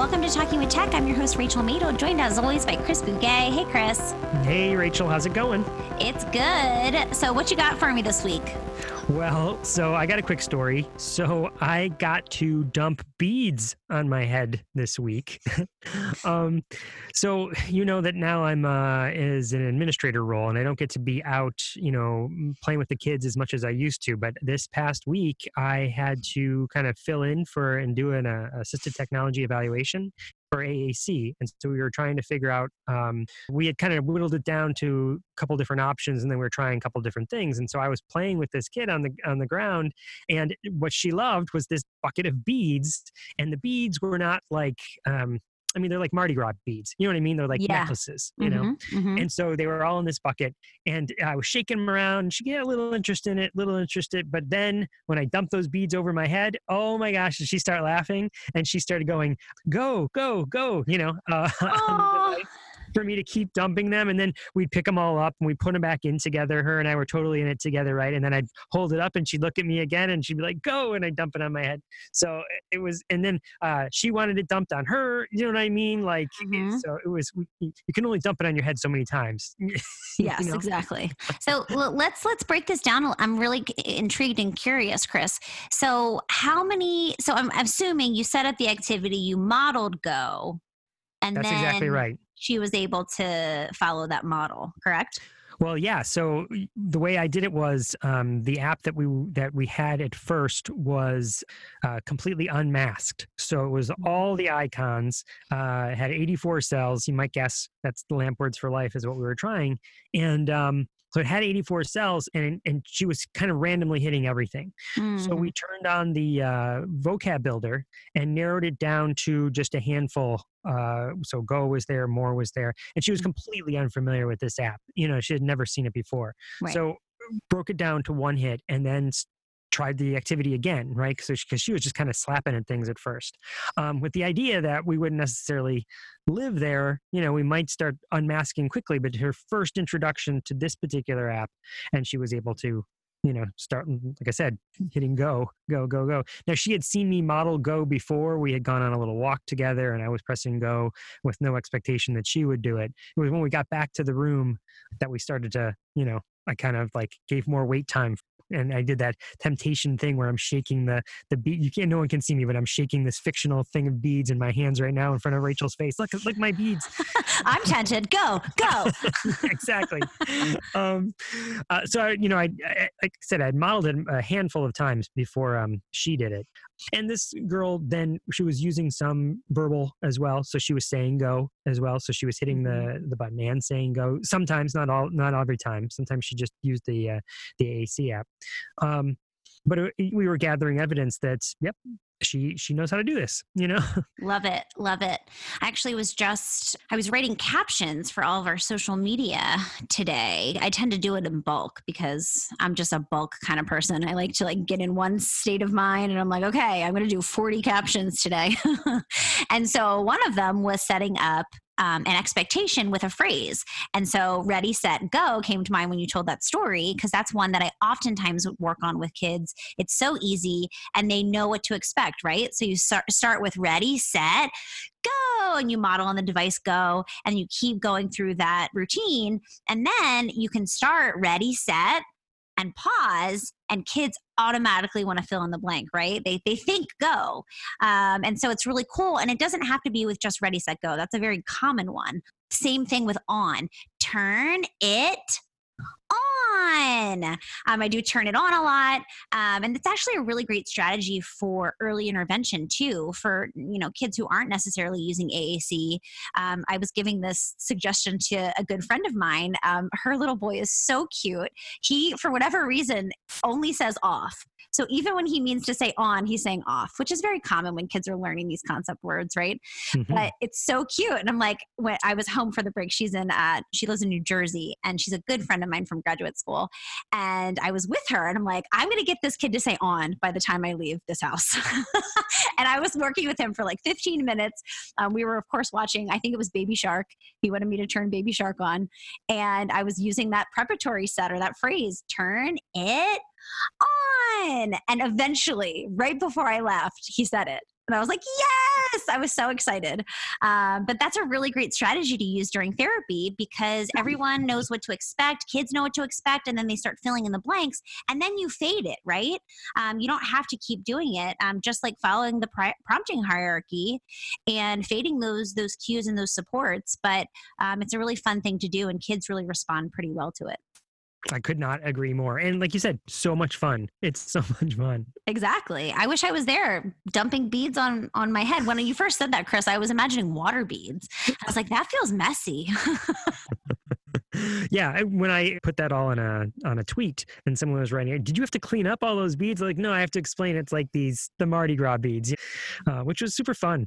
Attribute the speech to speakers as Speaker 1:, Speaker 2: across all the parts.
Speaker 1: welcome to Talking with Tech. I'm your host, Rachel Madel, joined as always by Chris Bugaj. Hey, Chris.
Speaker 2: Hey, Rachel, how's it going?
Speaker 1: It's good. So, what you got for me this week?
Speaker 2: Well, so I got a quick story. So I got to dump beads on my head this week. um, so you know that now I'm uh, is an administrator role, and I don't get to be out, you know, playing with the kids as much as I used to. But this past week, I had to kind of fill in for and do an uh, assistive technology evaluation for AAC. And so we were trying to figure out, um, we had kind of whittled it down to a couple different options and then we were trying a couple different things. And so I was playing with this kid on the, on the ground and what she loved was this bucket of beads and the beads were not like, um, I mean, they're like Mardi Gras beads. You know what I mean? They're like yeah. necklaces, you know? Mm-hmm, mm-hmm. And so they were all in this bucket. And I was shaking them around. She got a little interest in it, little interested. But then when I dumped those beads over my head, oh my gosh, did she start laughing? And she started going, go, go, go, you know? Uh, for me to keep dumping them. And then we'd pick them all up and we put them back in together. Her and I were totally in it together, right? And then I'd hold it up and she'd look at me again and she'd be like, go. And I'd dump it on my head. So it was, and then uh, she wanted it dumped on her. You know what I mean? Like, mm-hmm. so it was, you can only dump it on your head so many times.
Speaker 1: yes, know? exactly. So let's, let's break this down. I'm really intrigued and curious, Chris. So how many, so I'm assuming you set up the activity, you modeled Go, and
Speaker 2: That's
Speaker 1: then
Speaker 2: exactly right.
Speaker 1: She was able to follow that model, correct?
Speaker 2: Well, yeah. So the way I did it was um, the app that we that we had at first was uh, completely unmasked. So it was mm-hmm. all the icons. Uh, had 84 cells. You might guess that's the lamp words for life is what we were trying, and um, so it had 84 cells, and and she was kind of randomly hitting everything. Mm-hmm. So we turned on the uh, vocab builder and narrowed it down to just a handful. Uh, so Go was there, More was there, and she was mm. completely unfamiliar with this app. You know, she had never seen it before. Right. So broke it down to one hit, and then tried the activity again, right? Because so she was just kind of slapping at things at first, um, with the idea that we wouldn't necessarily live there. You know, we might start unmasking quickly, but her first introduction to this particular app, and she was able to you know, start, like I said, hitting go, go, go, go. Now, she had seen me model go before. We had gone on a little walk together and I was pressing go with no expectation that she would do it. It was when we got back to the room that we started to, you know, I kind of like gave more wait time and I did that temptation thing where I'm shaking the the bead. You can't, no one can see me, but I'm shaking this fictional thing of beads in my hands right now in front of Rachel's face. Look, look my beads.
Speaker 1: I'm tempted. Go, go.
Speaker 2: exactly. um, uh, so I, you know, I, I, like I said, I'd modeled it a handful of times before um, she did it. And this girl then she was using some verbal as well, so she was saying go as well. So she was hitting the mm-hmm. the button and saying go. Sometimes, not all, not every time. Sometimes she just used the uh, the AAC app. Um, but it, we were gathering evidence that yep she she knows how to do this you know?
Speaker 1: Love it love it. I actually was just i was writing captions for all of our social media today. I tend to do it in bulk because i'm just a bulk kind of person. I like to like get in one state of mind and i'm like okay i'm going to do 40 captions today. And so one of them was setting up um, an expectation with a phrase. And so, ready, set, go came to mind when you told that story, because that's one that I oftentimes work on with kids. It's so easy and they know what to expect, right? So, you start, start with ready, set, go and you model on the device go and you keep going through that routine and then you can start ready set and pause and kids automatically want to fill in the blank right? They, they think go. Um, and so it's really cool and it doesn't have to be with just ready set go. That's a very common one. Same thing with on. Turn it on. Um, I do turn it on a lot, um, and it's actually a really great strategy for early intervention too. For you know kids who aren't necessarily using AAC, um, I was giving this suggestion to a good friend of mine. Um, her little boy is so cute. He, for whatever reason, only says off. So even when he means to say on, he's saying off, which is very common when kids are learning these concept words, right? Mm-hmm. But it's so cute. And I'm like, when I was home for the break, she's in, uh, she lives in New Jersey and she's a good friend of mine from graduate school. And I was with her and I'm like, I'm going to get this kid to say on by the time I leave this house. and I was working with him for like 15 minutes. Um, we were, of course, watching, I think it was Baby Shark. He wanted me to turn Baby Shark on. And I was using that preparatory set or that phrase, turn it on. And eventually, right before I left, he said it. And I was like, yes, I was so excited. Um, but that's a really great strategy to use during therapy because everyone knows what to expect. Kids know what to expect, and then they start filling in the blanks, and then you fade it, right? Um, you don't have to keep doing it. Um, just like following the pri- prompting hierarchy and fading those those cues and those supports. But um, it's a really fun thing to do, and kids really respond pretty well to it.
Speaker 2: I could not agree more. And like you said, so much fun. It's so much fun.
Speaker 1: Exactly. I wish I was there dumping beads on on my head. When you first said that, Chris, I was imagining water beads. I was like, that feels messy.
Speaker 2: yeah, when I put that all on a on a tweet and someone was writing, "Did you have to clean up all those beads?" Like, no, I have to explain. It's like these the Mardi Gras beads, uh, which was super fun.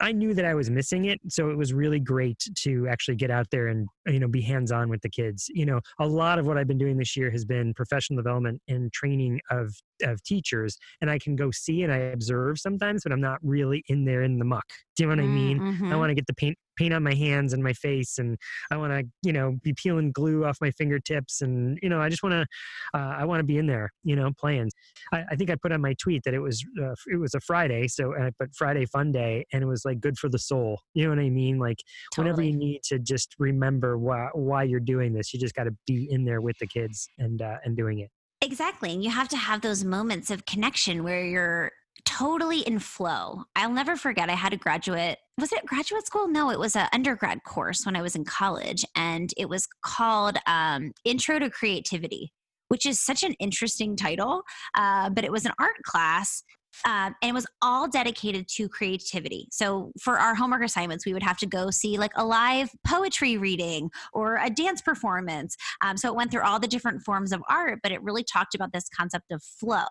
Speaker 2: I knew that I was missing it, so it was really great to actually get out there and you know be hands on with the kids. You know, a lot of what I've been doing this year has been professional development and training of of teachers, and I can go see and I observe sometimes, but I'm not really in there in the muck. Do you know what I mean?
Speaker 1: Mm-hmm.
Speaker 2: I want to get the paint paint on my hands and my face and i want to you know be peeling glue off my fingertips and you know i just want to uh, i want to be in there you know playing I, I, think i put on my tweet that it was uh, it was a friday so uh, but friday fun day and it was like good for the soul you know what i mean like
Speaker 1: totally.
Speaker 2: whenever you need to just remember why why you're doing this you just got to be in there with the kids and uh, and doing it
Speaker 1: Exactly. And you have to have those moments of connection where you're totally in flow. I'll never forget I had a graduate was it graduate school? No, it was an undergrad course when I was in college and it was called um, Intro to Creativity, which is such an interesting title. Uh, but it was an art class um, and it was all dedicated to creativity. So for our homework assignments, we would have to go see like a live poetry reading or a dance performance. Um, so it went through all the different forms of art, but it really talked about this concept of flow.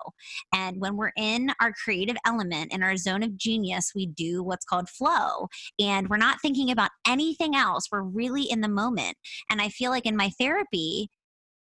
Speaker 1: And when we're in our creative element, in our zone of genius, we do what's called flow. And we're not thinking about anything else. We're really in the moment. And I feel like in my therapy,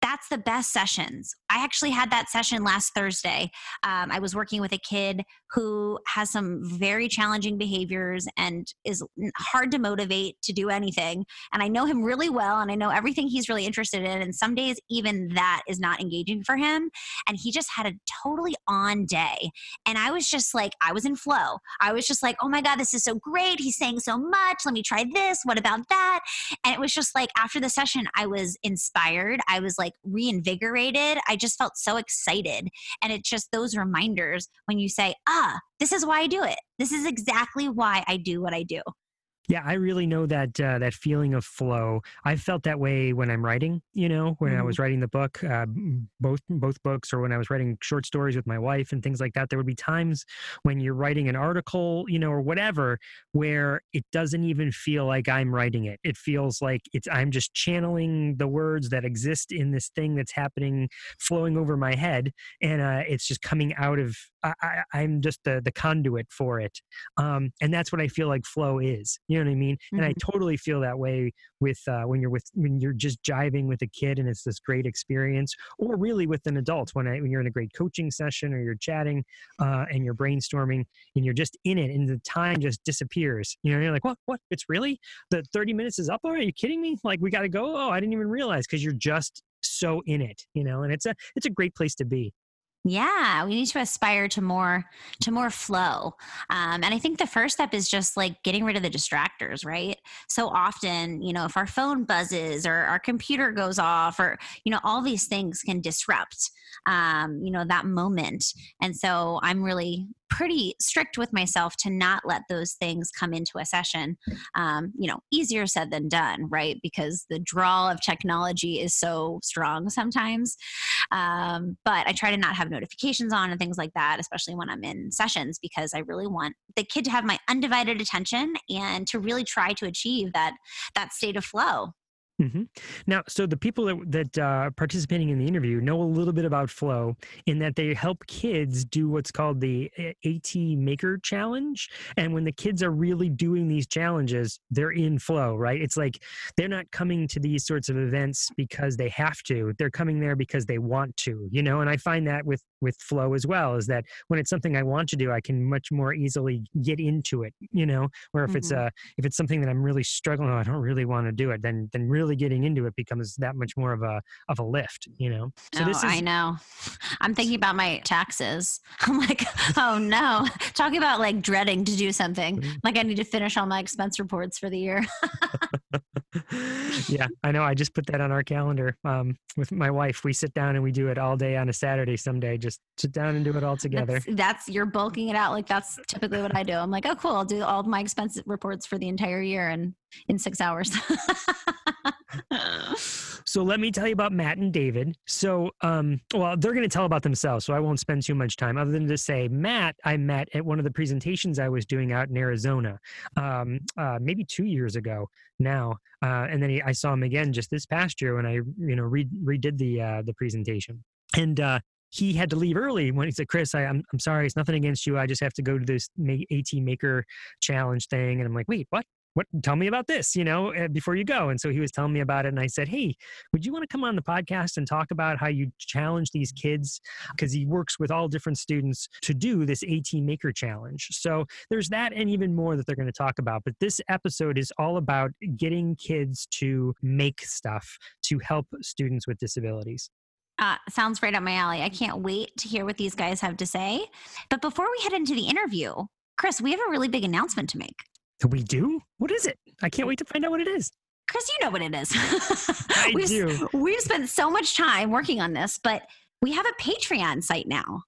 Speaker 1: that's the best sessions. I actually had that session last Thursday. Um, I was working with a kid who has some very challenging behaviors and is hard to motivate to do anything. And I know him really well and I know everything he's really interested in. And some days, even that is not engaging for him. And he just had a totally on day. And I was just like, I was in flow. I was just like, oh my God, this is so great. He's saying so much. Let me try this. What about that? And it was just like after the session, I was inspired. I was like reinvigorated. I just felt so excited. And it's just those reminders when you say, ah, this is why I do it. This is exactly why I do what I do.
Speaker 2: Yeah, I really know that uh, that feeling of flow. I felt that way when I'm writing. You know, when mm-hmm. I was writing the book, uh, both both books, or when I was writing short stories with my wife and things like that. There would be times when you're writing an article, you know, or whatever, where it doesn't even feel like I'm writing it. It feels like it's I'm just channeling the words that exist in this thing that's happening, flowing over my head, and uh, it's just coming out of. I, am just the the conduit for it, um, and that's what I feel like flow is. You know what I mean? Mm-hmm. And I mm-hmm. totally feel that way with uh, when you're with when you're just jiving with a kid and it's this great experience, or really with an adult when I, when you're in a great coaching session or you're chatting uh, and you're brainstorming and you're just in it and the time just disappears. You know, you're like, what? What? It's really the 30 minutes is up already? Are you kidding me? Like we got to go? Oh, I didn't even realize because you're just so in it. You know, and it's a it's a great place to be.
Speaker 1: Yeah, we need to aspire to more to more flow. Um, and I think the first step is just like getting rid of the distractors, right? So often, you know, if our phone buzzes or our computer goes off or, you know, all these things can disrupt um, you know, that moment. And so I'm really pretty strict with myself to not let those things come into a session. Um, you know, easier said than done, right? Because the draw of technology is so strong sometimes. Um, but I try to not have notifications on and things like that, especially when I'm in sessions, because I really want the kid to have my undivided attention and to really try to achieve that that state of flow.
Speaker 2: Mm-hmm. Now, so the people that that uh, participating in the interview know a little bit about Flow in that they help kids do what's called the AT Maker Challenge, and when the kids are really doing these challenges, they're in Flow, right? It's like they're not coming to these sorts of events because they have to; they're coming there because they want to, you know. And I find that with with Flow as well is that when it's something I want to do, I can much more easily get into it, you know. Or if mm-hmm. it's a if it's something that I'm really struggling, oh, I don't really want to do it, then then really really getting into it becomes that much more of a of a lift, you know.
Speaker 1: So oh, this is, I know. I'm thinking about my taxes. I'm like, oh no. Talking about like dreading to do something. Mm-hmm. Like I need to finish all my expense reports for the year.
Speaker 2: yeah, I know. I just put that on our calendar um, with my wife. We sit down and we do it all day on a Saturday someday. Just sit down and do it all together.
Speaker 1: That's, that's you're bulking it out. Like that's typically what I do. I'm like, oh, cool. I'll do all my expense reports for the entire year and in six hours.
Speaker 2: So let me tell you about Matt and David. So, um, well, they're going to tell about themselves, so I won't spend too much time other than to say Matt. I met at one of the presentations I was doing out in Arizona, um, uh, maybe two years ago now, uh, and then he, I saw him again just this past year when I, you know, re- redid the uh, the presentation. And uh, he had to leave early when he said, Chris, I, I'm, I'm sorry, it's nothing against you. I just have to go to this AT Maker challenge thing. And I'm like, wait, what? What? Tell me about this, you know, eh, before you go. And so he was telling me about it. And I said, hey, would you want to come on the podcast and talk about how you challenge these kids? Because he works with all different students to do this AT Maker challenge. So there's that and even more that they're going to talk about. But this episode is all about getting kids to make stuff to help students with disabilities.
Speaker 1: Uh, sounds right up my alley. I can't wait to hear what these guys have to say. But before we head into the interview, Chris, we have a really big announcement to make.
Speaker 2: We do? What is it? I can't wait to find out what it is.
Speaker 1: Chris, you know what it is.
Speaker 2: I
Speaker 1: we've,
Speaker 2: do.
Speaker 1: We've spent so much time working on this, but we have a Patreon site now.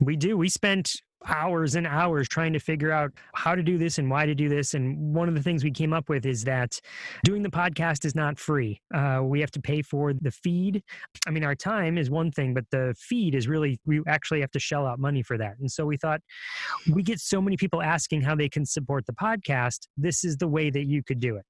Speaker 2: We do. We spent hours and hours trying to figure out how to do this and why to do this. And one of the things we came up with is that doing the podcast is not free. Uh, we have to pay for the feed. I mean, our time is one thing, but the feed is really, we actually have to shell out money for that. And so we thought we get so many people asking how they can support the podcast. This is the way that you could do it.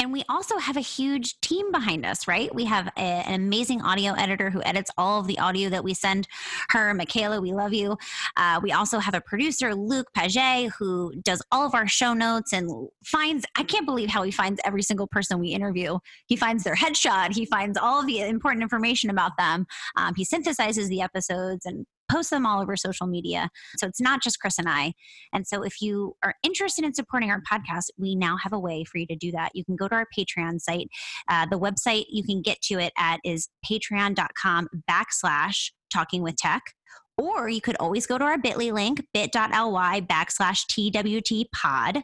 Speaker 1: And we also have a huge team behind us, right? We have a, an amazing audio editor who edits all of the audio that we send her. Michaela, we love you. Uh, we also have a producer, Luke Paget, who does all of our show notes and finds, I can't believe how he finds every single person we interview. He finds their headshot, he finds all the important information about them. Um, he synthesizes the episodes and post them all over social media. So it's not just Chris and I. And so if you are interested in supporting our podcast, we now have a way for you to do that. You can go to our Patreon site. Uh, the website you can get to it at is patreon.com backslash talking with tech. Or you could always go to our bit.ly link, bit.ly backslash TWT pod.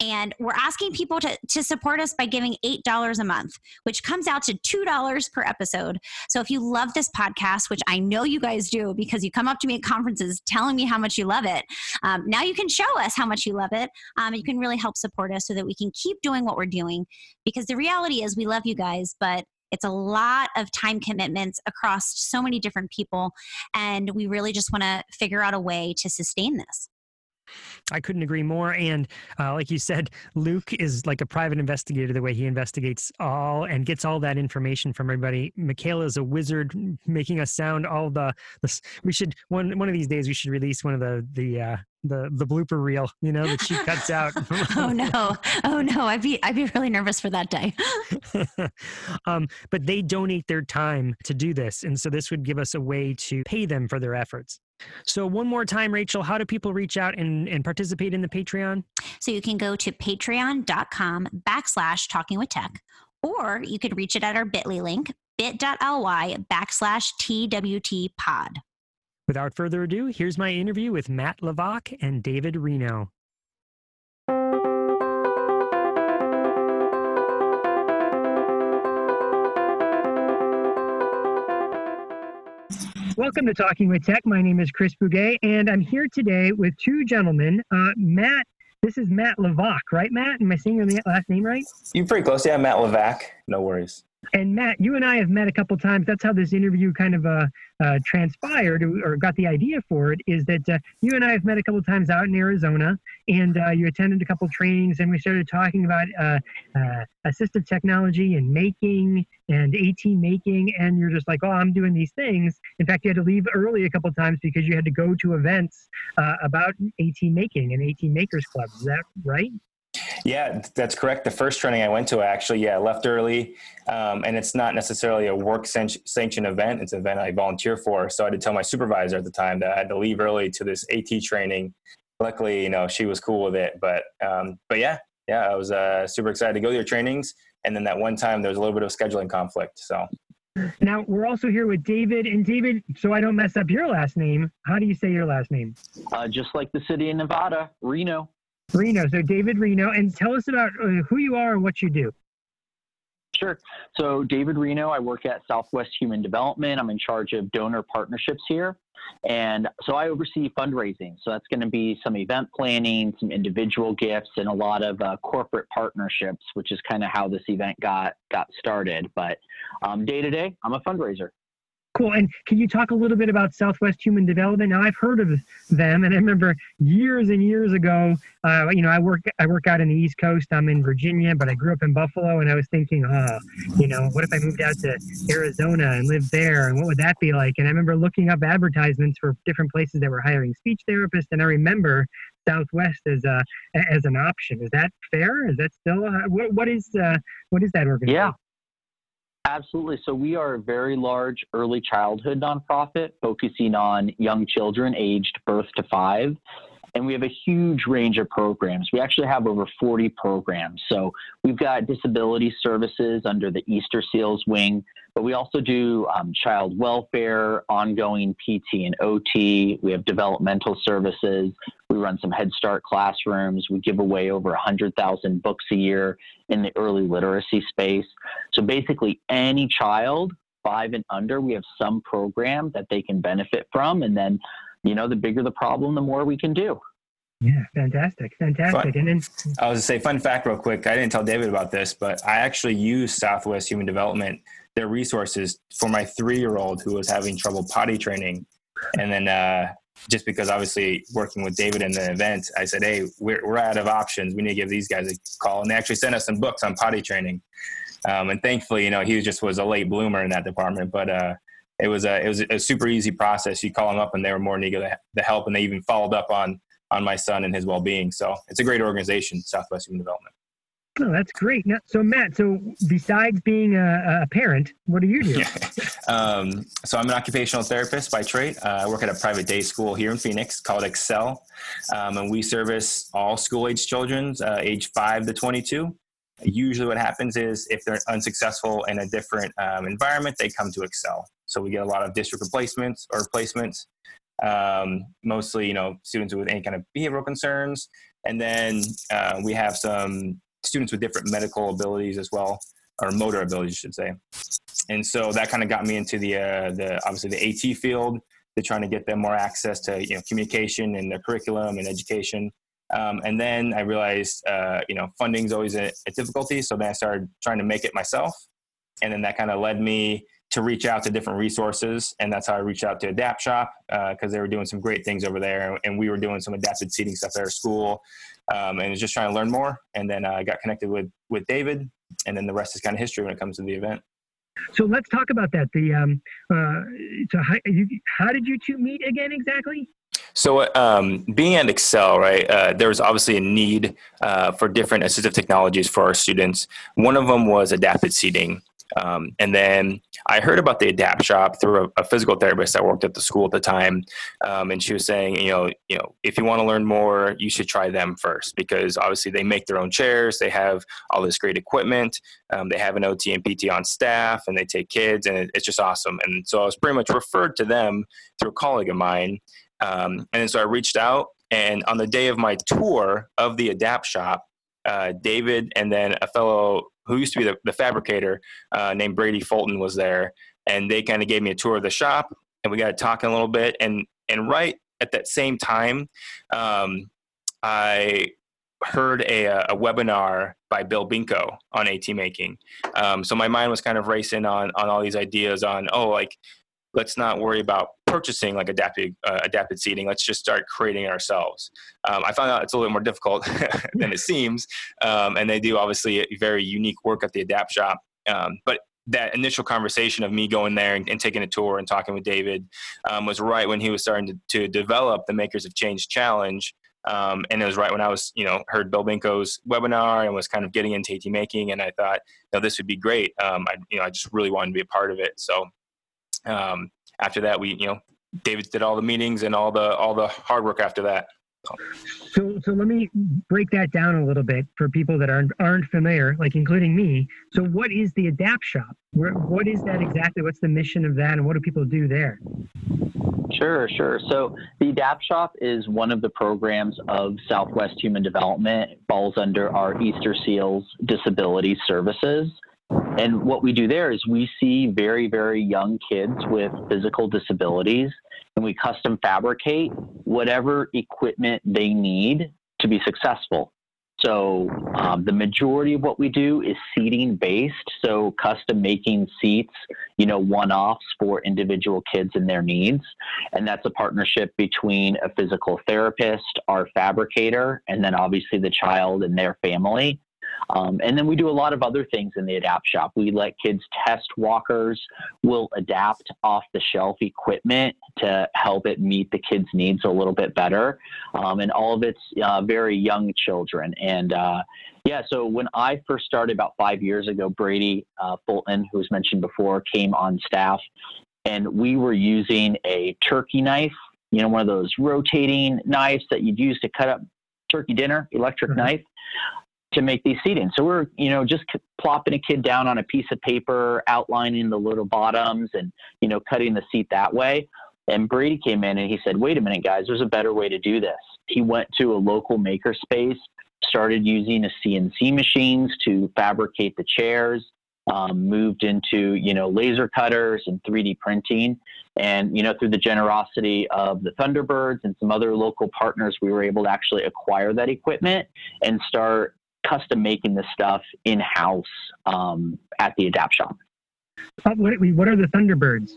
Speaker 1: And we're asking people to, to support us by giving $8 a month, which comes out to $2 per episode. So if you love this podcast, which I know you guys do because you come up to me at conferences telling me how much you love it, um, now you can show us how much you love it. Um, you can really help support us so that we can keep doing what we're doing. Because the reality is, we love you guys, but it's a lot of time commitments across so many different people. And we really just want to figure out a way to sustain this.
Speaker 2: I couldn't agree more. And uh, like you said, Luke is like a private investigator the way he investigates all and gets all that information from everybody. Michaela is a wizard, making us sound all the. the we should one one of these days we should release one of the the uh, the the blooper reel, you know, that she cuts out.
Speaker 1: oh no, oh no, I'd be I'd be really nervous for that day.
Speaker 2: um, but they donate their time to do this, and so this would give us a way to pay them for their efforts. So one more time, Rachel, how do people reach out and, and participate in the Patreon?
Speaker 1: So you can go to patreon.com backslash talking with tech, or you could reach it at our bit.ly link, bit.ly backslash TWT pod.
Speaker 2: Without further ado, here's my interview with Matt Levac and David Reno. Welcome to Talking with Tech. My name is Chris Bugaj, and I'm here today with two gentlemen. Uh, Matt, this is Matt Levac, right, Matt? Am I saying your last name right?
Speaker 3: You're pretty close. Yeah, Matt Levac. No worries.
Speaker 2: And Matt, you and I have met a couple times. That's how this interview kind of uh, uh, transpired or got the idea for it. Is that uh, you and I have met a couple times out in Arizona, and uh, you attended a couple trainings, and we started talking about uh, uh, assistive technology and making and AT making, and you're just like, oh, I'm doing these things. In fact, you had to leave early a couple times because you had to go to events about AT making and AT makers clubs. Is that right?
Speaker 3: Yeah, that's correct. The first training I went to, actually, yeah, left early, um, and it's not necessarily a work sanctioned event. It's an event I volunteer for. So I had to tell my supervisor at the time that I had to leave early to this AT training. Luckily, you know, she was cool with it. But um, but yeah, yeah, I was uh, super excited to go to your trainings. And then that one time there was a little bit of scheduling conflict. So
Speaker 2: now we're also here with David. And David, so I don't mess up your last name, how do you say your last name?
Speaker 4: Uh, just like the city in Nevada, Reno.
Speaker 2: Reno. So David Reno. And tell us about uh, who you are and what you do.
Speaker 4: Sure. So, David Reno, I work at Southwest Human Development. I'm in charge of donor partnerships here. And so I oversee fundraising. So that's going to be some event planning, some individual gifts, and a lot of uh, corporate partnerships, which is kind of how this event got got started. But day to day, I'm a fundraiser.
Speaker 2: Cool. And can you talk a little bit about Southwest Human Development? Now, I've heard of them, and I remember years and years ago. Uh, you know, I work I work out in the East Coast. I'm in Virginia, but I grew up in Buffalo, and I was thinking, oh, you know, what if I moved out to Arizona and lived there, and what would that be like? And I remember looking up advertisements for different places that were hiring speech therapists, and I remember Southwest as a as an option. Is that fair? Is that still uh, what, what is uh, what is that organization?
Speaker 4: Yeah. Absolutely. So we are a very large early childhood nonprofit focusing on young children aged birth to five. And we have a huge range of programs. We actually have over 40 programs. So we've got disability services under the Easter Seals wing, but we also do um, child welfare, ongoing PT and OT. We have developmental services. We run some Head Start classrooms. We give away over 100,000 books a year in the early literacy space. So basically, any child five and under, we have some program that they can benefit from. And then you know, the bigger the problem, the more we can do.
Speaker 2: Yeah, fantastic, fantastic. Fun. And then
Speaker 3: I was to say, fun fact, real quick. I didn't tell David about this, but I actually use Southwest Human Development their resources for my three-year-old who was having trouble potty training, and then uh, just because obviously working with David in the event, I said, "Hey, we're we're out of options. We need to give these guys a call." And they actually sent us some books on potty training. Um, and thankfully, you know, he just was a late bloomer in that department, but uh, it was a it was a super easy process. You call them up, and they were more than eager to help, and they even followed up on on my son and his well being. So it's a great organization, Southwest Human Development.
Speaker 2: Oh, that's great. Now, so Matt, so besides being a, a parent, what do you do?
Speaker 3: um, so I'm an occupational therapist by trade. Uh, I work at a private day school here in Phoenix called Excel, um, and we service all school age children, uh, age five to 22. Usually, what happens is if they're unsuccessful in a different um, environment, they come to Excel. So we get a lot of district replacements or replacements, um, mostly you know students with any kind of behavioral concerns, and then uh, we have some students with different medical abilities as well, or motor abilities, I should say. And so that kind of got me into the uh, the obviously the AT field. They're trying to get them more access to you know communication and their curriculum and education. Um, and then I realized, uh, you know, funding is always a, a, difficulty. So then I started trying to make it myself. And then that kind of led me to reach out to different resources. And that's how I reached out to Adapt Shop because uh, they were doing some great things over there. And we were doing some adapted seating stuff at our school. Um, and was just trying to learn more. And then I got connected with, with David. And then the rest is kind of history when it comes to the event.
Speaker 2: So let's talk about that. The um, uh, so how, you, how did you two meet again exactly?
Speaker 3: So, um, being at Excel, right, uh, there was obviously a need uh, for different assistive technologies for our students. One of them was adapted seating. Um, and then I heard about the Adapt Shop through a, a, physical therapist that worked at the school at the time, um, and she was saying, you know, you know, if you want to learn more, you should try them first because obviously they make their own chairs, they have all this great equipment, um, they have an OT and PT on staff, and they take kids, and it, it's just awesome. And so I was pretty much referred to them through a colleague of mine, um, and so I reached out, and on the day of my tour of the Adapt Shop, uh, David and then a fellow who used to be the, the fabricator uh, named Brady Fulton was there, and they kind of gave me a tour of the shop, and we got talking a little bit, and and right at that same time, um, I heard a, a, webinar by Bill Binko on AT making. Um, so my mind was kind of racing on on all these ideas on oh like let's not worry about purchasing like adapted uh, adapted seating. Let's just start creating it ourselves. Um, I found out it's a little bit more difficult than it seems, um, and they do obviously very unique work at the Adapt Shop. Um, but that initial conversation of me going there and, and taking a tour and talking with David um, was right when he was starting to, to, develop the Makers of Change Challenge. Um, and it was right when I was, you know, heard Bill Binko's webinar and was kind of getting into AT making, and I thought, you know, this would be great. Um, I, you know, I just really wanted to be a part of it. So um, after that, we you know David did all the meetings and all the all the hard work after that.
Speaker 2: So, so let me break that down a little bit for people that aren't aren't familiar, like including me. So, what is the Adapt Shop? Where, what is that exactly? What's the mission of that, and what do people do there?
Speaker 4: Sure, sure. So the Adapt Shop is one of the programs of Southwest Human Development. It falls under our Easter Seals Disability Services. And what we do there is we see very, very young kids with physical disabilities and we custom fabricate whatever equipment they need to be successful. So um, the majority of what we do is seating based. So custom making seats, you know, one offs for individual kids and their needs. And that's a partnership between a physical therapist, our fabricator, and then obviously the child and their family. Um, and then we do a lot of other things in the Adapt Shop. We let kids test walkers. We'll adapt off the shelf equipment to help it meet the kids' needs a little bit better. Um, and all of it's uh, very young children. And uh, yeah, so when I first started about five years ago, Brady uh, Fulton, who was mentioned before, came on staff. And we were using a turkey knife, you know, one of those rotating knives that you'd use to cut up turkey dinner, electric mm-hmm. knife to make these seating. So we're, you know, just plopping a kid down on a piece of paper, outlining the little bottoms and, you know, cutting the seat that way. And Brady came in and he said, wait a minute, guys, there's a better way to do this. He went to a local makerspace, started using a CNC machines to fabricate the chairs, um, moved into, you know, laser cutters and 3D printing. And, you know, through the generosity of the Thunderbirds and some other local partners, we were able to actually acquire that equipment and start custom making this stuff in house um, at the Adapt Shop.
Speaker 2: Uh, what, what are the Thunderbirds?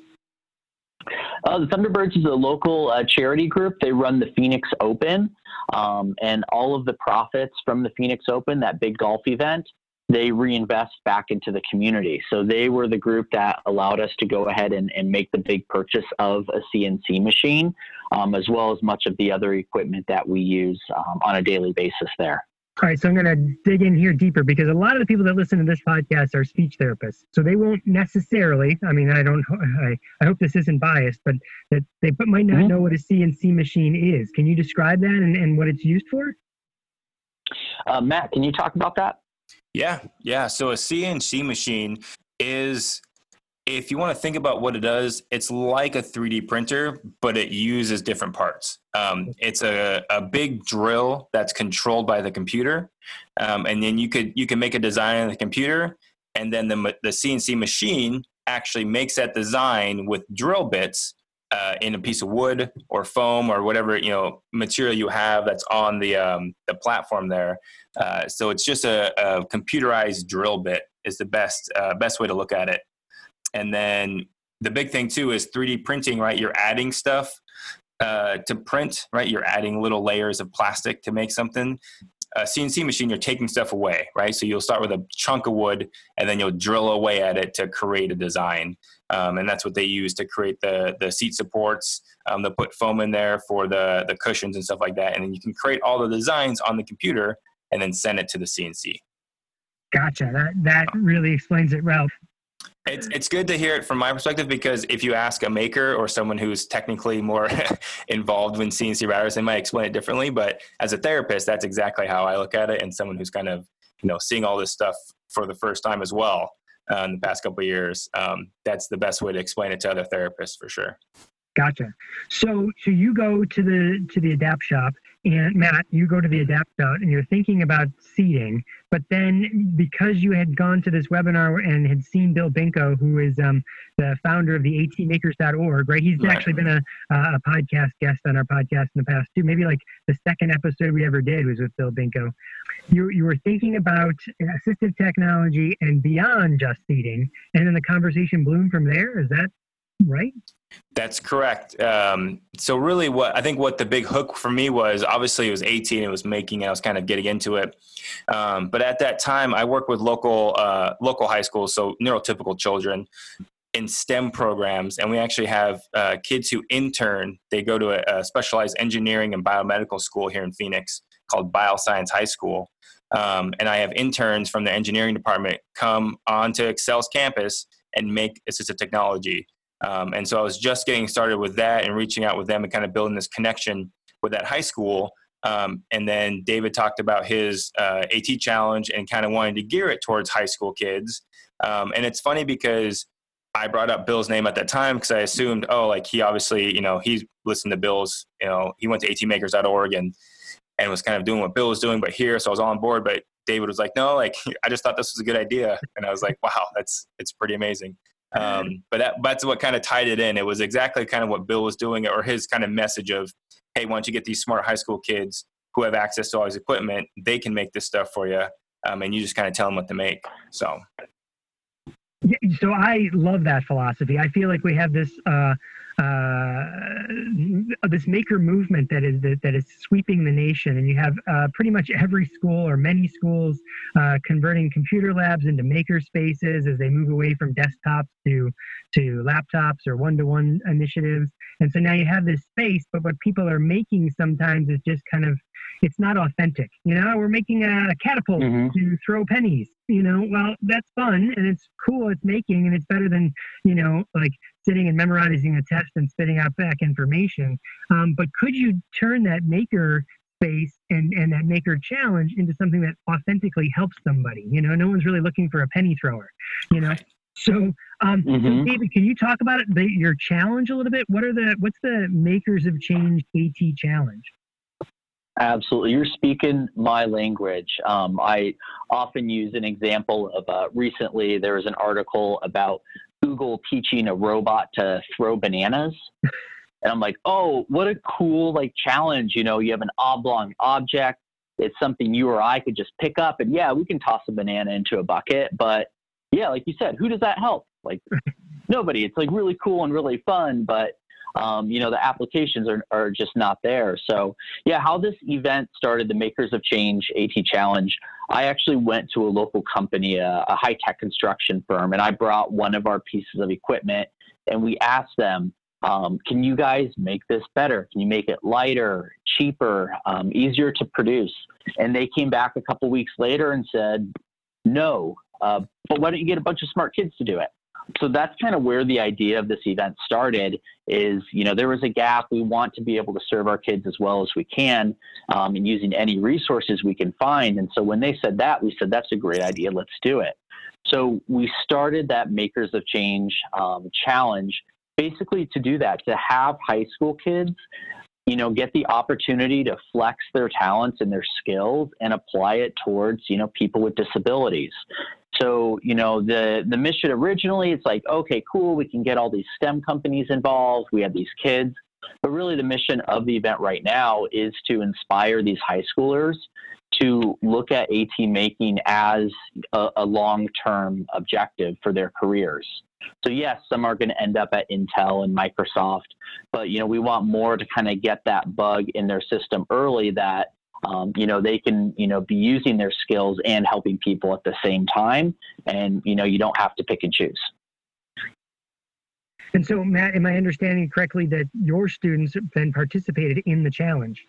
Speaker 4: Uh, the Thunderbirds is a local uh, charity group. They run the Phoenix Open, um, and all of the profits from the Phoenix Open, that big golf event, they reinvest back into the community. So they were the group that allowed us to go ahead and, and make the big purchase of a CNC machine, um, as well as much of the other equipment that we use um, on a daily basis there.
Speaker 2: All right, so I'm going to dig in here deeper because a lot of the people that listen to this podcast are speech therapists. So they won't necessarily, I mean, I don't, I, I hope this isn't biased, but that they might not mm-hmm. know what a CNC machine is. Can you describe that and, and what it's used for?
Speaker 4: Uh, Matt, can you talk about that?
Speaker 3: Yeah, yeah. So a CNC machine is if you want to think about what it does, it's like a 3D printer, but it uses different parts. Um, it's a, a big drill that's controlled by the computer, um, and then you could you can make a design on the computer, and then the the CNC machine actually makes that design with drill bits uh, in a piece of wood or foam or whatever you know material you have that's on the um, the platform there. Uh, so it's just a, a, computerized drill bit is the best uh, best way to look at it. And then the big thing too is 3D printing, right? You're adding stuff uh, to print, right? You're adding little layers of plastic to make something. A CNC machine, you're taking stuff away, right? So you'll start with a chunk of wood and then you'll drill away at it to create a design. Um, and that's what they use to create the, the seat supports. Um, they'll put foam in there for the, the cushions and stuff like that. And then you can create all the designs on the computer and then send it to the CNC.
Speaker 2: Gotcha. That, that really explains it, Ralph.
Speaker 3: It's it's good to hear it from my perspective because if you ask a maker or someone who's technically more involved when CNC routers, they might explain it differently. But as a therapist, that's exactly how I look at it, and someone who's kind of you know seeing all this stuff for the first time as well uh, in the past couple of years, um, that's the best way to explain it to other therapists for sure.
Speaker 2: Gotcha. So so you go to the to the Adapt shop and Matt, you go to the Adapt out and you're thinking about seating, but then because you had gone to this webinar and had seen Bill Binko, who is um, the founder of the atmakers.org, right? He's right. actually been a, a podcast guest on our podcast in the past too. Maybe like the second episode we ever did was with Bill Binko. You, you were thinking about assistive technology and beyond just seating, and then the conversation bloomed from there. Is that right?
Speaker 3: That's correct. Um, so really, what I think what the big hook for me was obviously it was 18. It was making. And I was kind of getting into it, um, but at that time, I worked with local uh, local high schools, so neurotypical children in STEM programs, and we actually have uh, kids who intern. They go to a, a, specialized engineering and biomedical school here in Phoenix called Bioscience High School, um, and I have interns from the engineering department come onto Excel's campus and make assistive technology. Um, and so I was just getting started with that and reaching out with them and kind of building this connection with that high school Um, and then David talked about his uh, AT challenge and kind of wanting to gear it towards high school kids. Um, and it's funny because I brought up Bill's name at that time because I assumed, oh, like he obviously, you know, he's listened to Bill's, you know, he went to ATmakers.org and and was kind of doing what Bill was doing, but here, so I was on board. But David was like, no, like I just thought this was a good idea, and I was like, wow, that's it's pretty amazing. Um, but that, that's what kind of tied it in. It was exactly kind of what Bill was doing, or his kind of message of, hey, why don't you get these smart high school kids who have access to all this equipment? They can make this stuff for you, um, and you just kind of tell them what to make. So
Speaker 2: so I love that philosophy. I feel like we have this uh, uh, this maker movement that is that, that is sweeping the nation, and you have uh, pretty much every school or many schools uh, converting computer labs into maker spaces as they move away from desktops to to laptops or one-to-one initiatives. And so now you have this space, but what people are making sometimes is just kind of it's not authentic. You know, we're making a, a catapult mm-hmm. to throw pennies. You know, well, that's fun and it's cool. It's making and it's better than you know, like sitting and memorizing a test and spitting out back information. Um, but could you turn that maker space and, and that maker challenge into something that authentically helps somebody? You know, no one's really looking for a penny thrower, you know? So, um, mm-hmm. so David, can you talk about it, the, your challenge a little bit? What are the, what's the Makers of Change AT challenge?
Speaker 4: Absolutely. You're speaking my language. Um, I often use an example of uh, recently there was an article about Google teaching a robot to throw bananas. And I'm like, oh, what a cool like challenge. You know, you have an oblong object. It's something you or I could just pick up and yeah, we can toss a banana into a bucket. But yeah, like you said, who does that help? Like nobody. It's like really cool and really fun, but um, you know, the applications are, are just not there. So, yeah, how this event started, the Makers of Change AT Challenge, I actually went to a local company, a, a high tech construction firm, and I brought one of our pieces of equipment and we asked them, um, can you guys make this better? Can you make it lighter, cheaper, um, easier to produce? And they came back a couple weeks later and said, no, uh, but why don't you get a bunch of smart kids to do it? So that's kind of where the idea of this event started is you know there was a gap. We want to be able to serve our kids as well as we can um, and using any resources we can find. And so when they said that we said that's a great idea. Let's do it. So we started that makers of change um, challenge basically to do that to have high school kids you know get the opportunity to flex their talents and their skills and apply it towards you know people with disabilities so, you know, the, the mission originally, it's like, okay, cool, we can get all these STEM companies involved, we have these kids. But really, the mission of the event right now is to inspire these high schoolers to look at AT making as a, a long term objective for their careers. So yes, some are going to end up at Intel and Microsoft, but you know we want more to kind of get that bug in their system early that um, you know they can you know be using their skills and helping people at the same time. And you know you don't have to pick and choose.
Speaker 2: And so matt am i understanding correctly that your students then participated in the challenge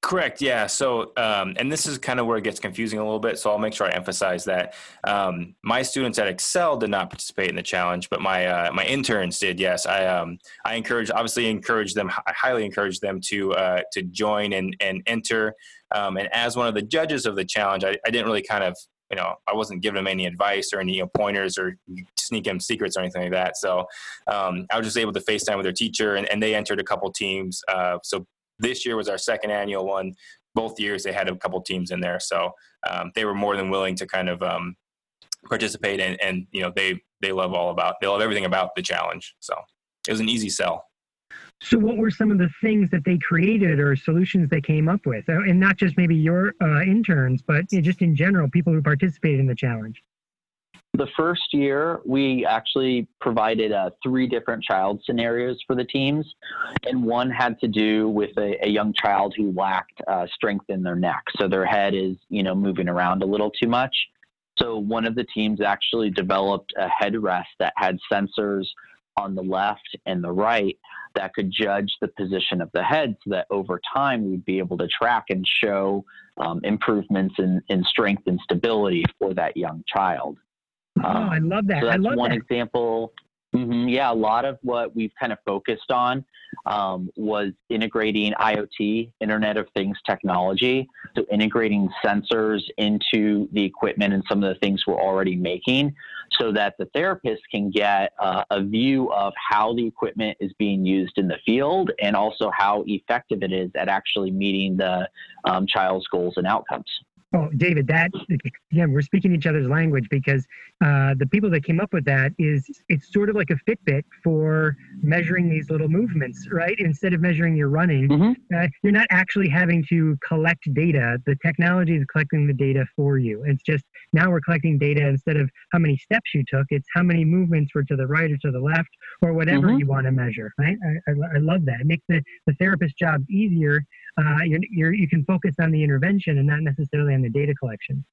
Speaker 3: Correct. Yeah. So, um, and this is kind of where it gets confusing a little bit. So I'll make sure I emphasize that um, my students at Excel did not participate in the challenge, but my uh, my interns did. Yes, I um, I encourage, obviously, encourage them. I highly encourage them to uh, to join and and enter. Um, and as one of the judges of the challenge, I, I didn't really kind of you know, I wasn't giving them any advice or any you know, pointers or sneak them secrets or anything like that. So um, I was just able to FaceTime with their teacher, and, and they entered a couple teams. Uh, so this year was our second annual one. Both years they had a couple teams in there, so um, they were more than willing to kind of um, participate. And, and you know they they love all about they love everything about the challenge. So it was an easy sell.
Speaker 2: So, what were some of the things that they created or solutions they came up with, and not just maybe your uh, interns, but just in general, people who participated in the challenge?
Speaker 4: The first year, we actually provided uh, three different child scenarios for the teams, and one had to do with a, a young child who lacked uh, strength in their neck, so their head is, you know, moving around a little too much. So one of the teams actually developed a headrest that had sensors on the left and the right that could judge the position of the head, so that over time we'd be able to track and show um, improvements in, in strength and stability for that young child.
Speaker 2: Oh, I love that.
Speaker 4: So that's
Speaker 2: I love
Speaker 4: one
Speaker 2: that.
Speaker 4: example. Mm-hmm. Yeah, a lot of what we've kind of focused on um, was integrating IoT, Internet of Things technology. So, integrating sensors into the equipment and some of the things we're already making so that the therapist can get uh, a view of how the equipment is being used in the field and also how effective it is at actually meeting the um, child's goals and outcomes.
Speaker 2: Oh, David, that again, we're speaking each other's language because uh, the people that came up with that is it's sort of like a Fitbit for measuring these little movements, right? Instead of measuring your running, mm-hmm. uh, you're not actually having to collect data. The technology is collecting the data for you. It's just now we're collecting data instead of how many steps you took. It's how many movements were to the right or to the left or whatever mm-hmm. you want to measure, right? I, I, I love that. It makes the, the therapist job easier uh, you're, you're, you can focus on the intervention and not necessarily on data collection.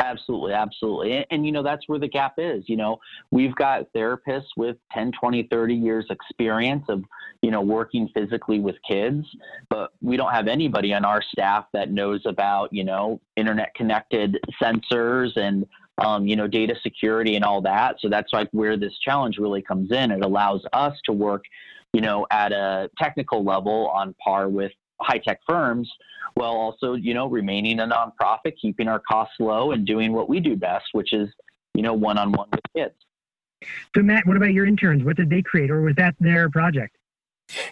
Speaker 4: Absolutely, absolutely. And, and, you know, that's where the gap is. You know, we've got therapists with 10, 20, 30 years experience of, you know, working physically with kids, but we don't have anybody on our staff that knows about, you know, internet connected sensors and, um, you know, data security and all that. So that's like where this challenge really comes in. It allows us to work you know, at a technical level on par with high tech firms, while also, you know, remaining a nonprofit, keeping our costs low and doing what we do best, which is, you know, one on one with kids.
Speaker 2: So Matt, what about your interns? What did they create or was that their project?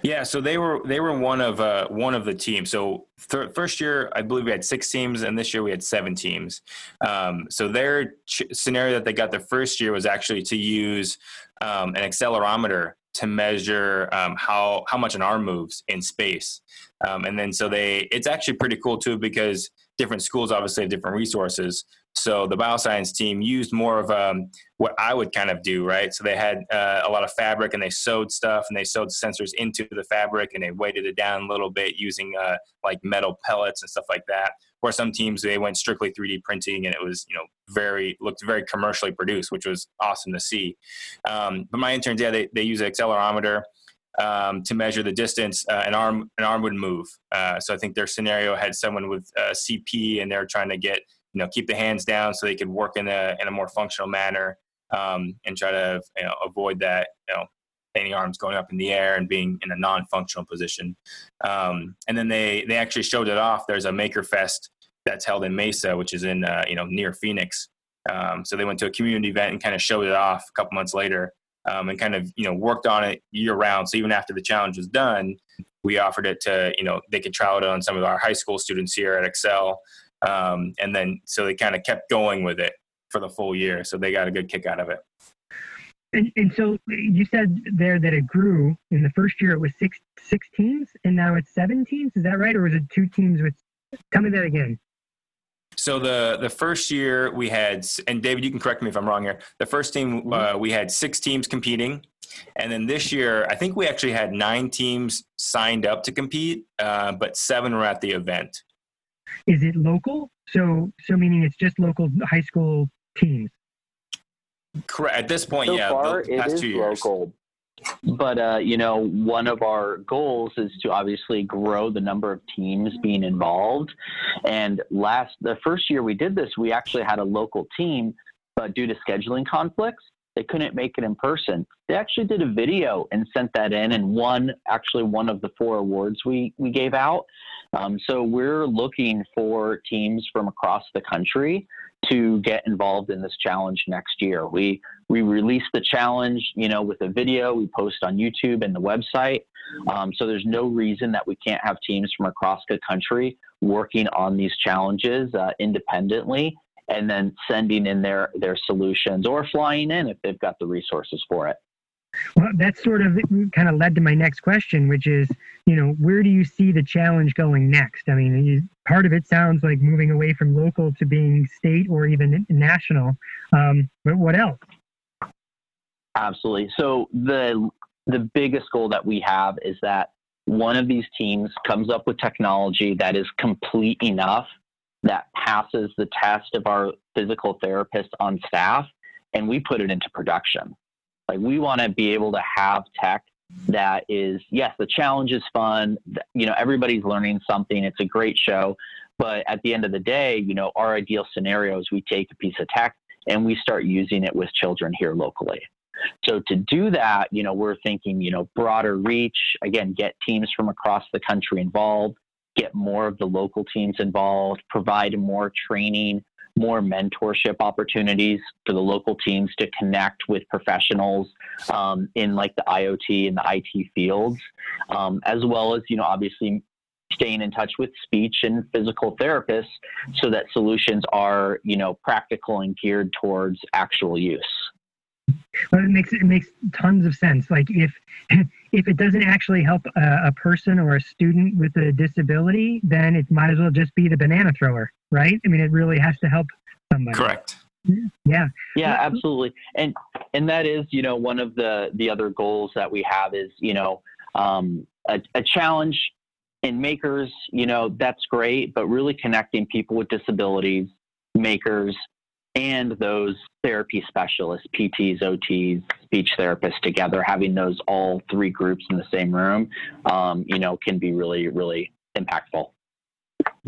Speaker 3: Yeah, so they were they were one of uh, one of the teams. So th- first year, I believe we had six teams, and this year we had seven teams. Um, so their ch- scenario that they got the first year was actually to use um, an accelerometer to measure um, how how much an arm moves in space. Um, and then so they it's actually pretty cool too because different schools obviously have different resources. So the bioscience team used more of um, what I would kind of do, right? So they had uh, a lot of fabric and they sewed stuff and they sewed sensors into the fabric and they weighted it down a little bit using uh, like metal pellets and stuff like that. Where some teams they went strictly 3D printing and it was you know very looked very commercially produced, which was awesome to see. Um, but my interns, yeah, they they use an accelerometer. Um, to measure the distance uh, an arm an arm would move. Uh, so I think their scenario had someone with uh, CP and they're trying to get you know keep the hands down so they could work in a in a more functional manner um, and try to you know avoid that you know any arms going up in the air and being in a non-functional position. Um, and then they they actually showed it off. There's a Maker Fest that's held in Mesa, which is in uh, you know near Phoenix. Um, so they went to a community event and kind of showed it off a couple months later, um, and kind of you know worked on it year round. So even after the challenge was done, we offered it to you know they could trial it on some of our high school students here at Accel. Um, and then so they kind of kept going with it for the full year. So they got a good kick out of it.
Speaker 2: And, and so you said there that it grew in the first year it was six six teams and now it's seven teams. Is that right? Or was it two teams with tell me that again.
Speaker 3: So the the first year we had, and David, you can correct me if I'm wrong here. The first team mm-hmm. uh, we had six teams competing, and then this year I think we actually had nine teams signed up to compete, uh, but seven were at the event.
Speaker 2: Is it local? So, so meaning it's just local high school teams.
Speaker 3: Correct. At this point,
Speaker 4: so
Speaker 3: yeah.
Speaker 4: Far, it is local. But uh, you know, one of our goals is to obviously grow the number of teams being involved. And last, the first year we did this, we actually had a local team, but due to scheduling conflicts, they couldn't make it in person. They actually did a video and sent that in and won actually one of the four awards we, we gave out. Um, so we're looking for teams from across the country to get involved in this challenge next year. We we release the challenge, you know, with a video. We post on YouTube and the website. Um, so there's no reason that we can't have teams from across the country working on these challenges uh, independently and then sending in their their solutions or flying in if they've got the resources for it.
Speaker 2: Well, that sort of kind of led to my next question, which is, you know, where do you see the challenge going next? I mean, you, part of it sounds like moving away from local to being state or even national. Um, but what else?
Speaker 4: Absolutely. So the the biggest goal that we have is that one of these teams comes up with technology that is complete enough that passes the test of our physical therapist on staff and we put it into production. Like we want to be able to have tech that is, yes, the challenge is fun. You know, everybody's learning something. It's a great show. But at the end of the day, you know, our ideal scenario is we take a piece of tech and we start using it with children here locally. So to do that, you know, we're thinking, you know, broader reach, again, get teams from across the country involved, get more of the local teams involved, provide more training, more mentorship opportunities for the local teams to connect with professionals um, in like the IoT and the IT fields, um, as well as, you know, obviously staying in touch with speech and physical therapists so that solutions are, you know, practical and geared towards actual use.
Speaker 2: Well, it makes it makes tons of sense. Like if if it doesn't actually help a, a, person or a student with a disability, then it might as well just be the banana thrower, right? I mean, it really has to help somebody.
Speaker 3: Correct.
Speaker 2: Yeah.
Speaker 4: Yeah, absolutely. And and that is, you know, one of the the other goals that we have is, you know, um, a, a challenge in makers, you know, that's great, but really connecting people with disabilities, makers, and those therapy specialists, PTs, OTs, speech therapists together, having those all three groups in the same room, um, you know, can be really, really impactful.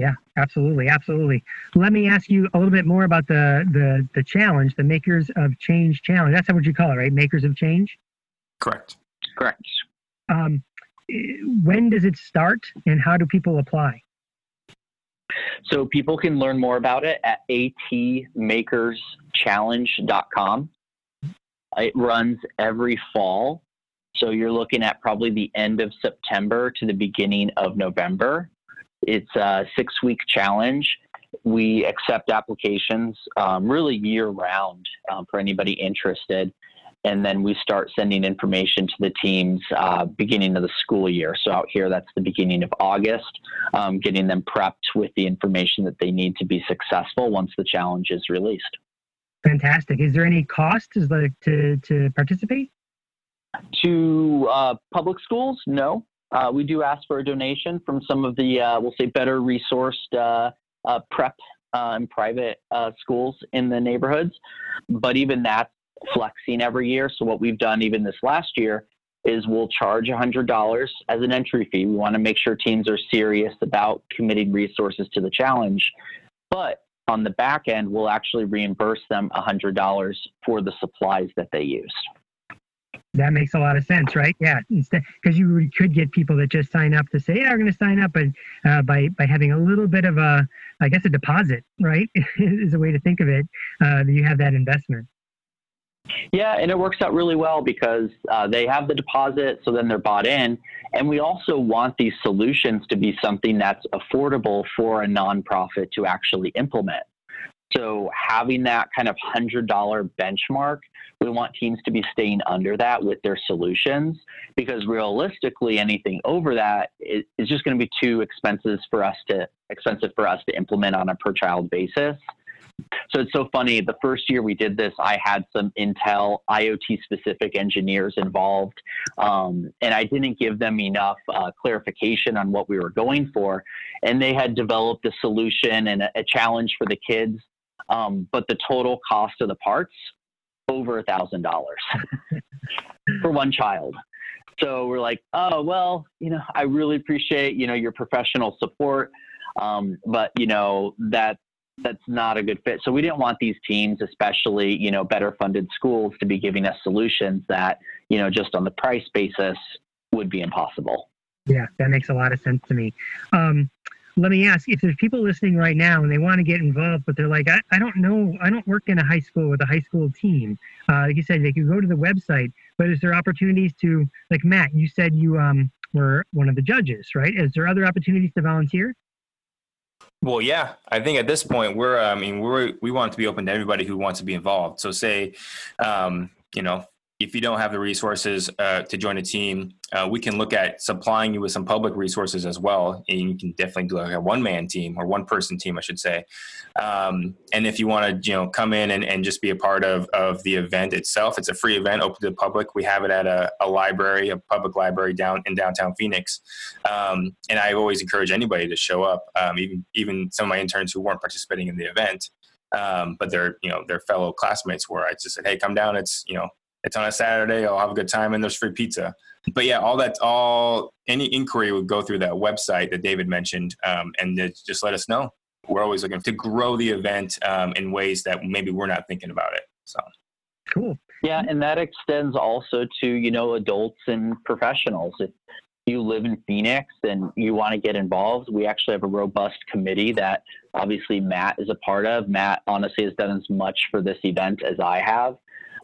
Speaker 2: Yeah, absolutely, absolutely. Let me ask you a little bit more about the the the challenge, the Makers of Change challenge. That's what you call it, right? Makers of Change.
Speaker 3: Correct.
Speaker 4: Correct.
Speaker 2: Um, when does it start, and how do people apply?
Speaker 4: So people can learn more about it at atmakerschallenge.com. It runs every fall. So you're looking at probably the end of September to the beginning of November. It's a six week challenge. We accept applications um, really year round um, for anybody interested and then we start sending information to the teams uh, beginning of the school year. So out here, that's the beginning of August, um, getting them prepped with the information that they need to be successful once the challenge is released.
Speaker 2: Fantastic. Is there any cost to to, to participate?
Speaker 4: To uh, public schools, no. Uh, we do ask for a donation from some of the, uh, we'll say, better resourced uh, uh, prep and private schools in the neighborhoods. But even that's flexing every year. So what we've done even this last year is we'll charge $100 as an entry fee. We want to make sure teams are serious about committing resources to the challenge. But on the back end, we'll actually reimburse them $100 for the supplies that they used.
Speaker 2: That makes a lot of sense, right? Yeah, because you could get people that just sign up to say, "Yeah, I'm going to sign up," but uh, by by having a little bit of a, I guess, a deposit, right, is a way to think of it. Uh, you have that investment.
Speaker 4: Yeah, and it works out really well because uh, they have the deposit, so then they're bought in. And we also want these solutions to be something that's affordable for a nonprofit to actually implement. So having that kind of $100 benchmark, we want teams to be staying under that with their solutions because realistically anything over that is, just going to be too expensive for us to expensive for us to implement on a per child basis. So it's so funny. The first year we did this, I had some Intel IoT specific engineers involved, um, and I didn't give them enough uh, clarification on what we were going for. And they had developed a solution and a, a challenge for the kids, um, but the total cost of the parts over a thousand dollars for one child. So we're like, oh well, you know, I really appreciate you know your professional support, um, but you know that that's not a good fit. So we didn't want these teams, especially you know better funded schools, to be giving us solutions that you know just on the price basis would be impossible.
Speaker 2: Yeah, that makes a lot of sense to me. Um, let me ask if there's people listening right now and they want to get involved, but they're like, I, I don't know, I don't work in a high school with a high school team. Uh, like you said, they could go to the website, but is there opportunities to, like Matt, you said you um, were one of the judges, right? Is there other opportunities to volunteer?
Speaker 3: Well, yeah, I think at this point we're, I mean, we're, we want to be open to everybody who wants to be involved. So say, um, you know, if you don't have the resources uh, to join a team, uh, we can look at supplying you with some public resources as well. And you can definitely do like a one man team or one person team, I should say. Um, and if you want to, you know, come in and, and just be a part of, of the event itself, it's a free event open to the public. We have it at a, a library, a public library down in downtown Phoenix. Um, and I always encourage anybody to show up, um, even, even some of my interns who weren't participating in the event. Um, but they're, you know, their fellow classmates were, I just said, Hey, come down. It's, you know, it's on a Saturday. I'll have a good time, and there's free pizza. But yeah, all that's all. Any inquiry would go through that website that David mentioned, um, and just let us know. We're always looking to grow the event um, in ways that maybe we're not thinking about it. So
Speaker 2: cool.
Speaker 4: Yeah, and that extends also to, you know, adults and professionals. If you live in Phoenix and you want to get involved, we actually have a robust committee that obviously Matt is a part of. Matt honestly has done as much for this event as I have,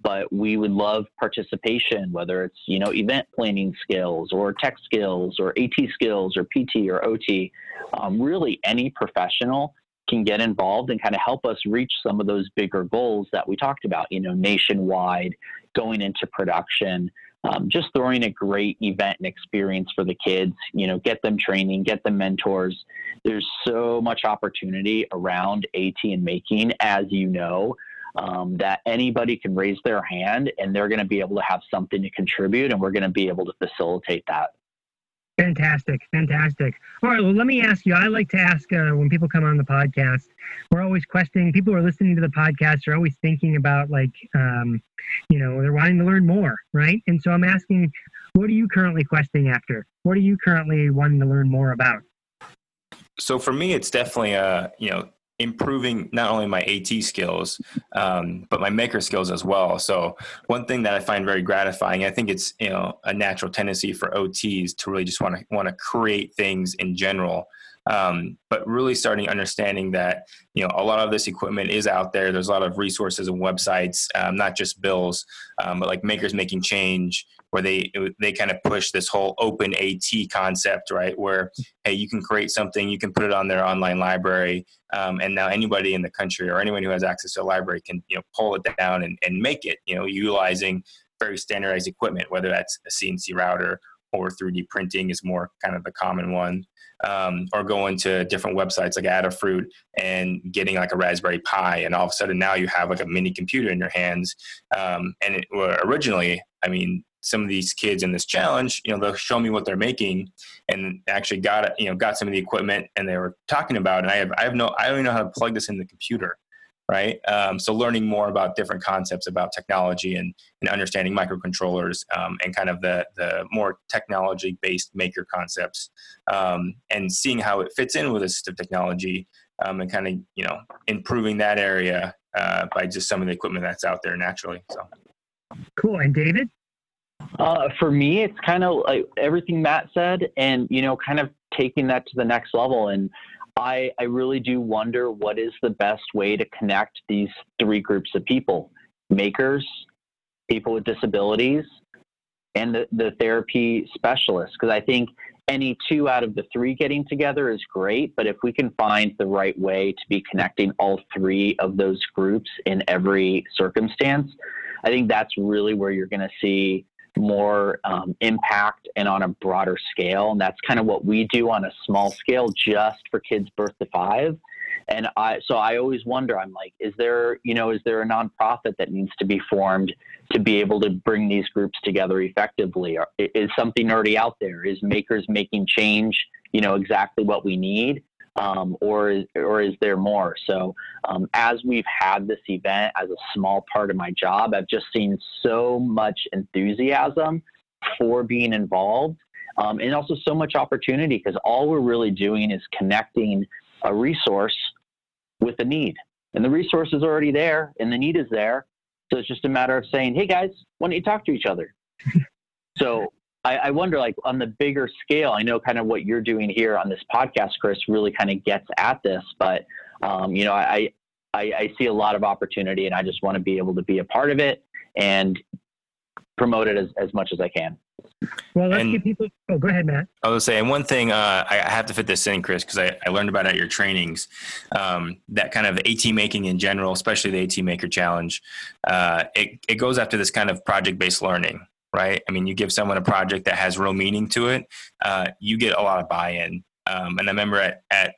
Speaker 4: but we would love participation, whether it's, you know, event planning skills or tech skills or AT skills or PT or OT. Um, really, any professional can get involved and kind of help us reach some of those bigger goals that we talked about, you know, nationwide, going into production, um, just throwing a great event and experience for the kids, you know, get them training, get them mentors. There's so much opportunity around AT and making, as you know. Um, that anybody can raise their hand and they're going to be able to have something to contribute, and we're going to be able to facilitate that.
Speaker 2: Fantastic, fantastic. All right, well, let me ask you. I like to ask uh, when people come on the podcast. We're always questioning. People who are listening to the podcast are always thinking about, like, um, you know, they're wanting to learn more, right? And so I'm asking, what are you currently questing after? What are you currently wanting to learn more about?
Speaker 3: So for me, it's definitely a you know improving not only my AT skills, um, but my maker skills as well. So one thing that I find very gratifying, I think it's you know a natural tendency for OTs to really just want to want to create things in general. Um, but really starting understanding that you know a lot of this equipment is out there. There's a lot of resources and websites, um, not just bills, um, but like makers making change, where they they kind of push this whole open AT concept, right? Where hey, you can create something, you can put it on their online library, um, and now anybody in the country or anyone who has access to a library can you know pull it down and, and make it, you know, utilizing very standardized equipment, whether that's a CNC router or 3D printing is more kind of the common one. Um, or going to different websites like Adafruit and getting like a Raspberry Pi, and all of a sudden now you have like a mini computer in your hands. Um, and it, originally, I mean, some of these kids in this challenge, you know, they'll show me what they're making and actually got you know, got some of the equipment and they were talking about, and I have, I have no, I don't even know how to plug this in the computer. Right. Um, so learning more about different concepts about technology and, and understanding microcontrollers um, and kind of the, the more technology based maker concepts um, and seeing how it fits in with assistive technology um, and kind of, you know, improving that area uh, by just some of the equipment that's out there naturally. So.
Speaker 2: Cool. And David?
Speaker 4: Uh, for me, it's kind of like everything Matt said, and you know, kind of taking that to the next level. And I, I really do wonder what is the best way to connect these three groups of people: makers, people with disabilities, and the, the therapy specialists. Because I think any two out of the three getting together is great, but if we can find the right way to be connecting all three of those groups in every circumstance, I think that's really where you're going to see more um, impact and on a broader scale. And that's kind of what we do on a small scale just for kids birth to five. And I, so I always wonder, I'm like, is there, you know, is there a nonprofit that needs to be formed to be able to bring these groups together effectively? Or is something already out there? Is makers making change, you know, exactly what we need? Um, or or is there more? So um, as we've had this event as a small part of my job, I've just seen so much enthusiasm for being involved, um, and also so much opportunity because all we're really doing is connecting a resource with a need, and the resource is already there, and the need is there. So it's just a matter of saying, "Hey guys, why don't you talk to each other?" so I, I wonder, like on the bigger scale, I know kind of what you're doing here on this podcast, Chris, really kind of gets at this. But um, you know, I, I I see a lot of opportunity, and I just want to be able to be a part of it and promote it as, as much as I can.
Speaker 2: Well, let's and, get people. Oh, go ahead, Matt.
Speaker 3: I was saying one thing. Uh, I have to fit this in, Chris, because I, I learned about it at your trainings. Um, that kind of AT making in general, especially the AT Maker Challenge, uh, it it goes after this kind of project based learning right? I mean, you give someone a project that has real meaning to it, uh, you get a lot of buy-in. Um, and I remember at, at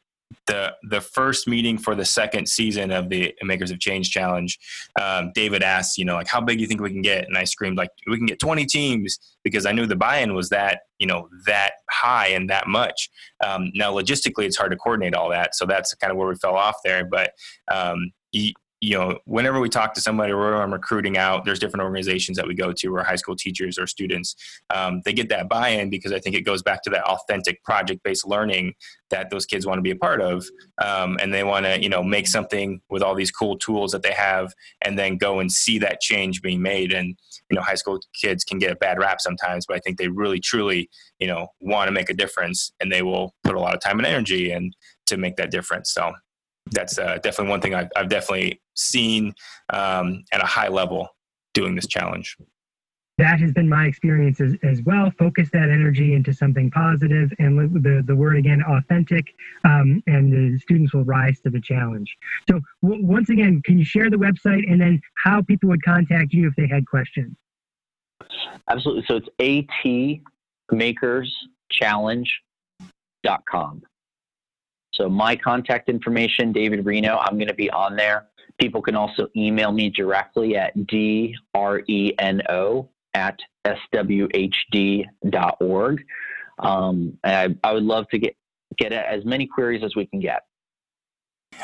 Speaker 3: the the first meeting for the second season of the Makers of Change Challenge, um, David asked, you know, like how big do you think we can get? And I screamed like we can get 20 teams because I knew the buy-in was that you know that high and that much. Um, now logistically, it's hard to coordinate all that, so that's kind of where we fell off there. But um, you know, whenever we talk to somebody or I'm recruiting out, there's different organizations that we go to or high school teachers or students. Um, they get that buy-in because I think it goes back to that authentic project-based learning that those kids want to be a part of, um, and they want to, you know, make something with all these cool tools that they have, and then go and see that change being made. And you know, high school kids can get a bad rap sometimes, but I think they really, truly, you know, want to make a difference, and they will put a lot of time and energy and to make that difference. So that's uh, definitely one thing I've, I've definitely seen um, at a high level doing this challenge.
Speaker 2: That has been my experience as, as well. Focus that energy into something positive, and the, the word again, authentic, um, and the students will rise to the challenge. So, w- once again, can you share the website and then how people would contact you if they had questions?
Speaker 4: Absolutely. So it's atmakerschallenge.com. So my contact information, David Reno, I'm going to be on there. People can also email me directly at dreno at swhd.org. Um, and I, I would love to get, get as many queries as we can get.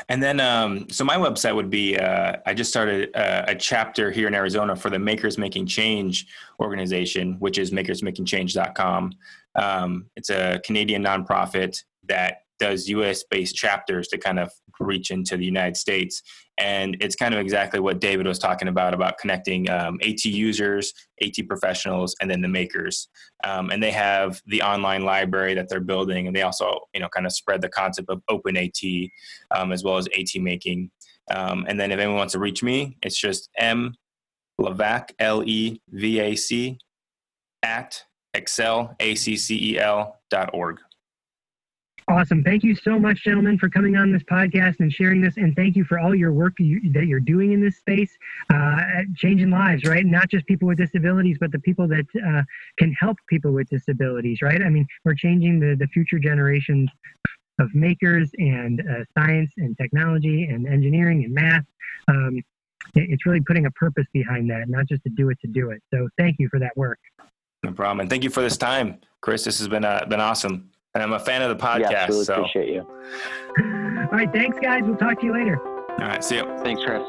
Speaker 3: And then, um, so my website would be uh, I just started a, a, chapter here in Arizona for the Makers Making Change organization, which is makersmakingchange.com. Um, it's a Canadian nonprofit that does US based chapters to kind of reach into the United States. And it's kind of exactly what David was talking about about connecting um, AT users, AT professionals, and then the makers. Um, and they have the online library that they're building, and they also, you know, kind of spread the concept of open AT um, as well as AT making. Um, and then if anyone wants to reach me, it's just M Levac, L E V A C, at accel, A C C E L dot org.
Speaker 2: Awesome. Thank you so much, gentlemen, for coming on this podcast and sharing this. And thank you for all your work you, that you're doing in this space, uh, changing lives, right? Not just people with disabilities, but the people that uh, can help people with disabilities, right? I mean, we're changing the, the future generations of makers and uh, science and technology and engineering and math. Um, it, it's really putting a purpose behind that, not just to do it to do it. So thank you for that work.
Speaker 3: No problem. And thank you for this time, Chris. This has been, uh, been awesome. And I'm a fan of the podcast.
Speaker 4: Yeah, really
Speaker 3: so.
Speaker 4: appreciate you.
Speaker 2: All right, thanks, guys. We'll talk to you later.
Speaker 3: All right, see you.
Speaker 4: Thanks, Chris.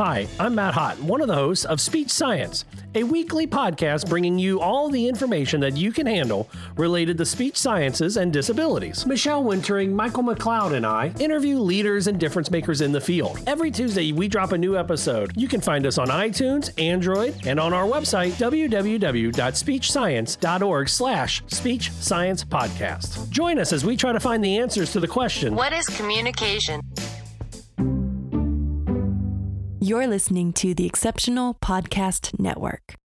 Speaker 5: Hi, I'm Matt Hott, one of the hosts of Speech Science, a weekly podcast bringing you all the information that you can handle related to speech sciences and disabilities. Michelle Wintering, Michael McLeod, and I interview leaders and difference makers in the field. Every Tuesday, we drop a new episode. You can find us on iTunes, Android, and on our website, www.speechscience.org slash speech science podcast. Join us as we try to find the answers to the question,
Speaker 6: What is communication?
Speaker 7: You're listening to the Exceptional Podcast Network.